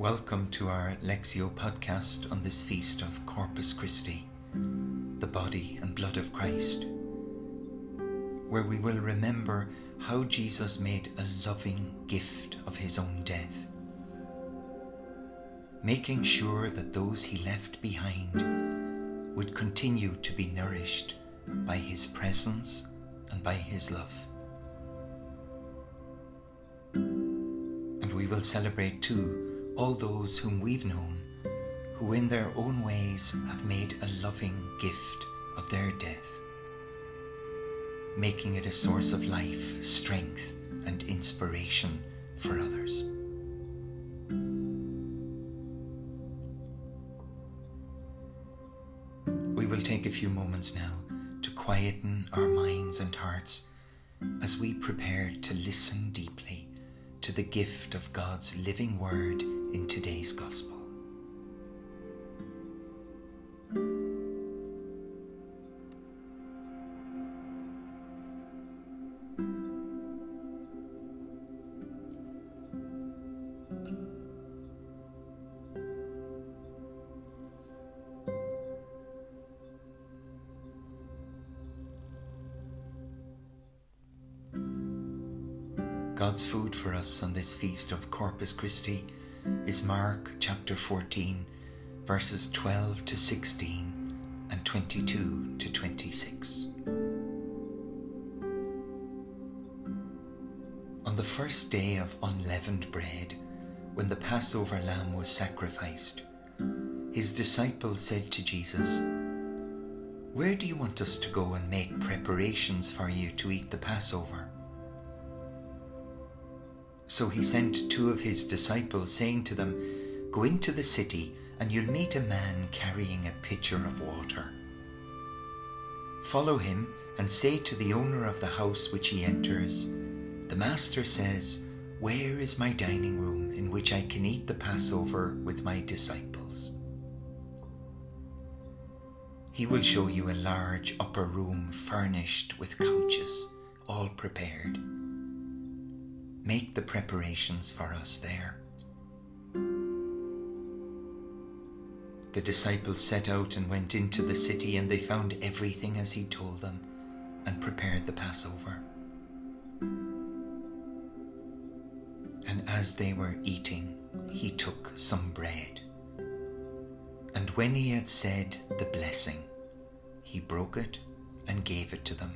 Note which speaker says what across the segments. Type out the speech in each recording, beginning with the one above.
Speaker 1: Welcome to our Lectio podcast on this feast of Corpus Christi, the body and blood of Christ, where we will remember how Jesus made a loving gift of his own death, making sure that those he left behind would continue to be nourished by his presence and by his love. And we will celebrate too all those whom we've known who in their own ways have made a loving gift of their death, making it a source of life, strength, and inspiration for others. We will take a few moments now to quieten our minds and hearts as we prepare to listen deeply to the gift of God's living word in today's Gospel. God's food for us on this feast of Corpus Christi is Mark chapter 14, verses 12 to 16 and 22 to 26. On the first day of unleavened bread, when the Passover lamb was sacrificed, his disciples said to Jesus, Where do you want us to go and make preparations for you to eat the Passover? So he sent two of his disciples, saying to them, Go into the city, and you'll meet a man carrying a pitcher of water. Follow him, and say to the owner of the house which he enters, The master says, Where is my dining room in which I can eat the Passover with my disciples? He will show you a large upper room furnished with couches, all prepared make the preparations for us there. The disciples set out and went into the city, and they found everything as he told them and prepared the Passover. And as they were eating, he took some bread. And when he had said the blessing, he broke it and gave it to them.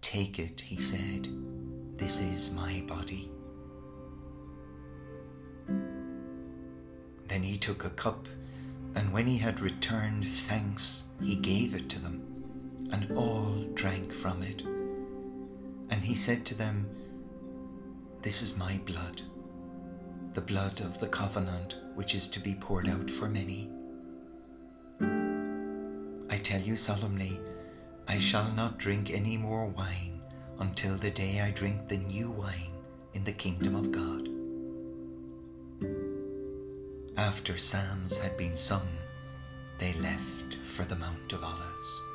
Speaker 1: Take it, he said this is my body. Then he took a cup, and when he had returned thanks, he gave it to them, and all drank from it. And he said to them, This is my blood, the blood of the covenant which is to be poured out for many. I tell you solemnly, I shall not drink any more wine until the day I drink the new wine in the kingdom of God. After psalms had been sung, they left for the Mount of Olives.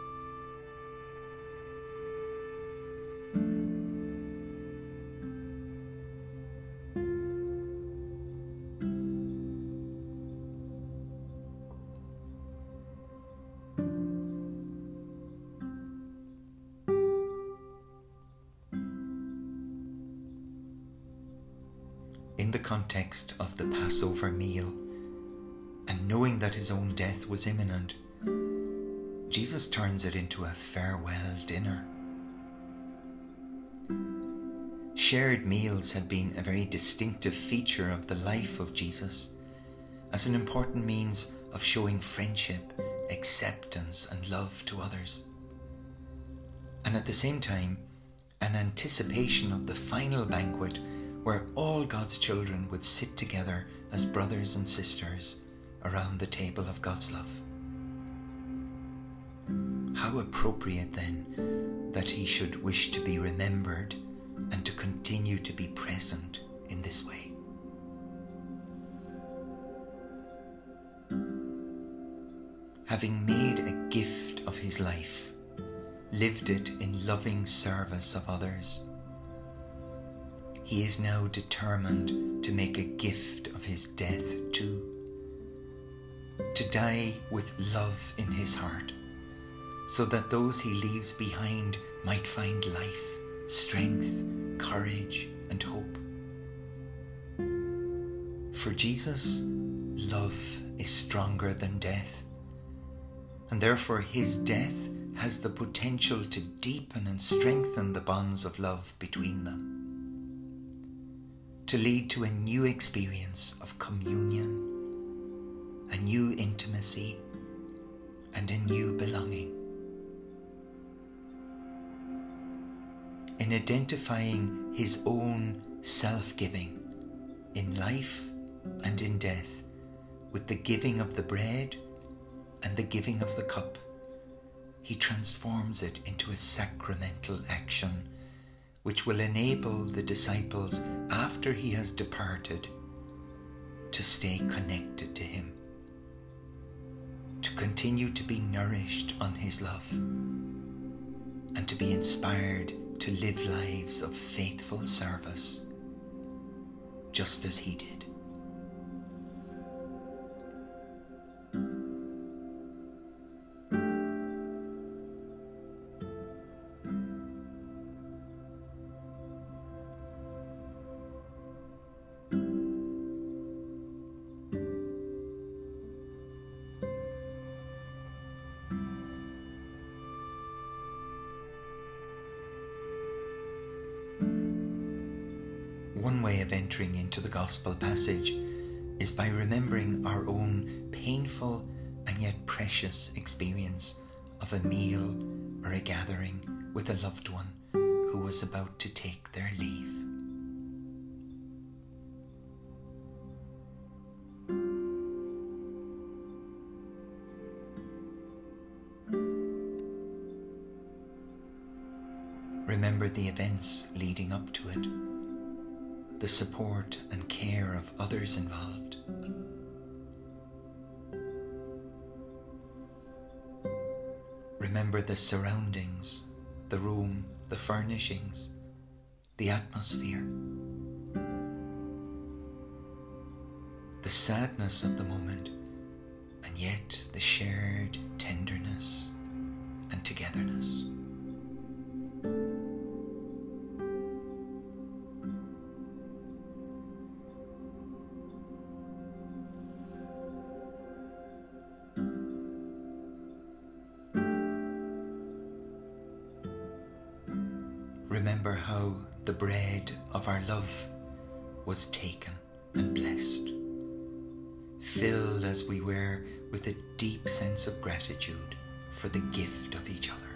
Speaker 1: In the context of the Passover meal and knowing that his own death was imminent, Jesus turns it into a farewell dinner. Shared meals had been a very distinctive feature of the life of Jesus as an important means of showing friendship, acceptance, and love to others. And at the same time, an anticipation of the final banquet where all God's children would sit together as brothers and sisters around the table of God's love. How appropriate then that he should wish to be remembered and to continue to be present in this way. Having made a gift of his life, lived it in loving service of others, he is now determined to make a gift of his death too. To die with love in his heart, so that those he leaves behind might find life, strength, courage, and hope. For Jesus, love is stronger than death, and therefore his death has the potential to deepen and strengthen the bonds of love between them to lead to a new experience of communion, a new intimacy, and a new belonging. In identifying his own self giving in life and in death with the giving of the bread and the giving of the cup, he transforms it into a sacramental action which will enable the disciples after he has departed to stay connected to him, to continue to be nourished on his love, and to be inspired to live lives of faithful service, just as he did. One way of entering into the Gospel passage is by remembering our own painful and yet precious experience of a meal or a gathering with a loved one who was about to take their leave. Remember the events leading up to it the support and care of others involved. Remember the surroundings, the room, the furnishings, the atmosphere. The sadness of the moment, and yet the shared tenderness bread of our love was taken and blessed, filled as we were with a deep sense of gratitude for the gift of each other.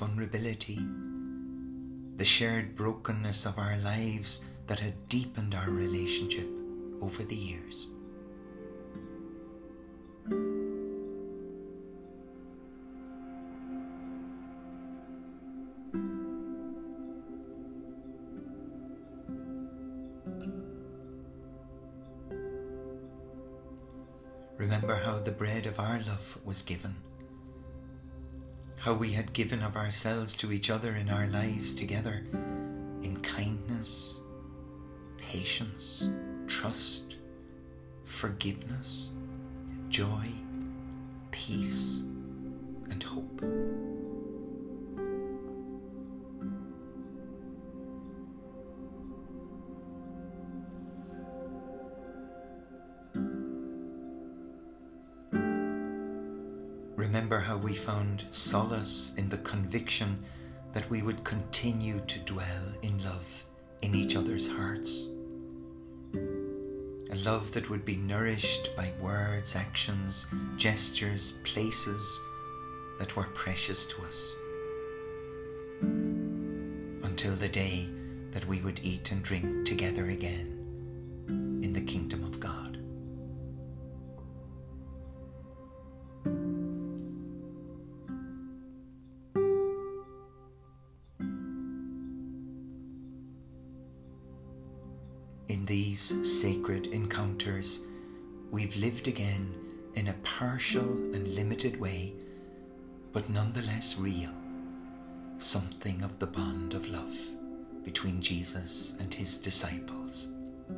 Speaker 1: Vulnerability, the shared brokenness of our lives that had deepened our relationship over the years. Remember how the bread of our love was given how we had given of ourselves to each other in our lives together in kindness, patience, trust, forgiveness, joy, peace, and hope. Found solace in the conviction that we would continue to dwell in love in each other's hearts. A love that would be nourished by words, actions, gestures, places that were precious to us. Until the day that we would eat and drink together again In these sacred encounters, we've lived again in a partial and limited way, but nonetheless real, something of the bond of love between Jesus and his disciples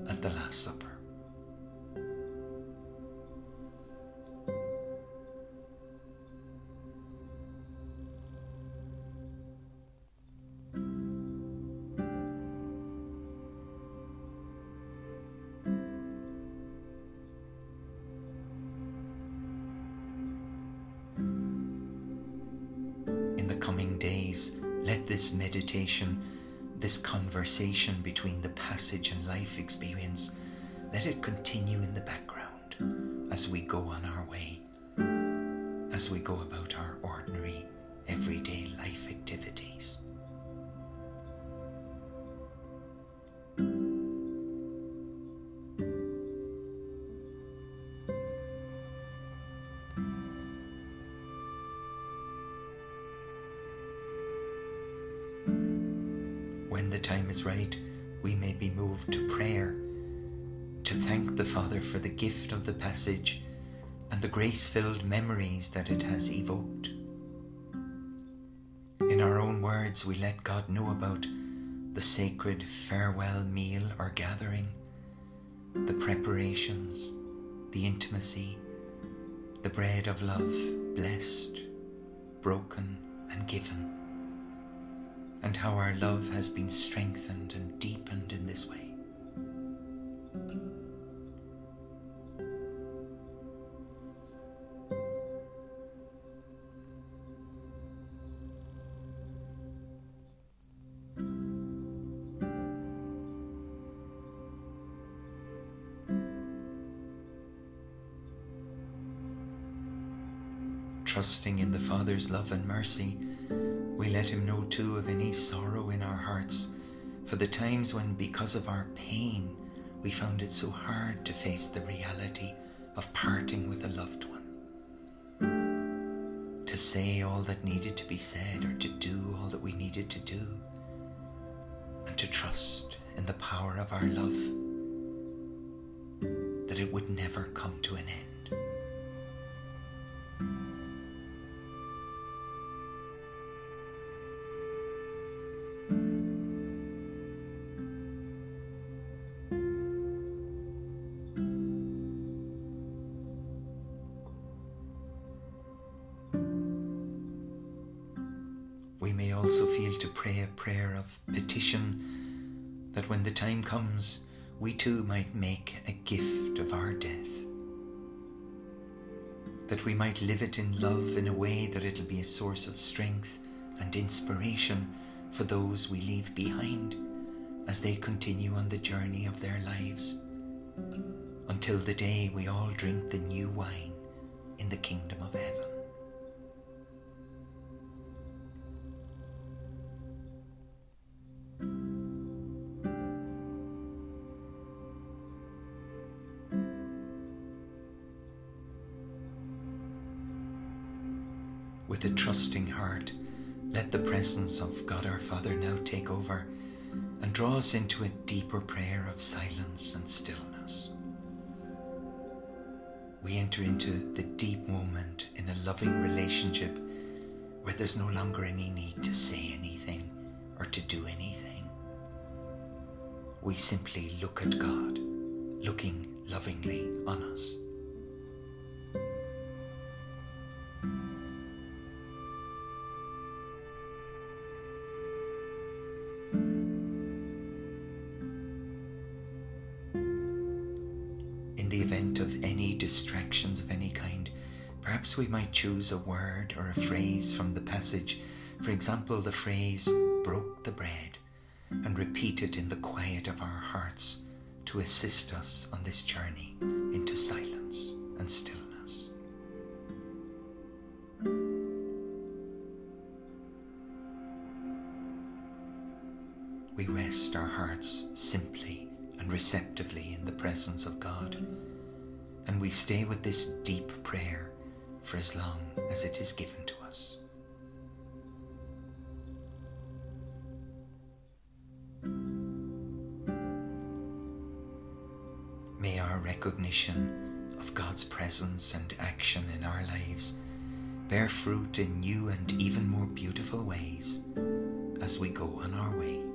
Speaker 1: at the Last Supper. This meditation, this conversation between the passage and life experience, let it continue in the background as we go on our way, as we go about our ordinary, everyday the time is right, we may be moved to prayer, to thank the Father for the gift of the passage and the grace filled memories that it has evoked. In our own words, we let God know about the sacred farewell meal or gathering, the preparations, the intimacy, the bread of love blessed, broken, and given and how our love has been strengthened and deepened in this way. Trusting in the Father's love and mercy, let him know too of any sorrow in our hearts for the times when, because of our pain, we found it so hard to face the reality of parting with a loved one. To say all that needed to be said or to do all that we needed to do, and to trust in the power of our love that it would never come to an end. We may also feel to pray a prayer of petition that when the time comes, we too might make a gift of our death. That we might live it in love in a way that it'll be a source of strength and inspiration for those we leave behind as they continue on the journey of their lives until the day we all drink the new wine in the kingdom of heaven. With a trusting heart, let the presence of God our Father now take over and draw us into a deeper prayer of silence and stillness. We enter into the deep moment in a loving relationship where there's no longer any need to say anything or to do anything. We simply look at God, looking lovingly on us. Perhaps we might choose a word or a phrase from the passage. For example, the phrase broke the bread and repeat it in the quiet of our hearts to assist us on this journey into silence and stillness. We rest our hearts simply and receptively in the presence of God. And we stay with this deep prayer for as long as it is given to us. May our recognition of God's presence and action in our lives bear fruit in new and even more beautiful ways as we go on our way.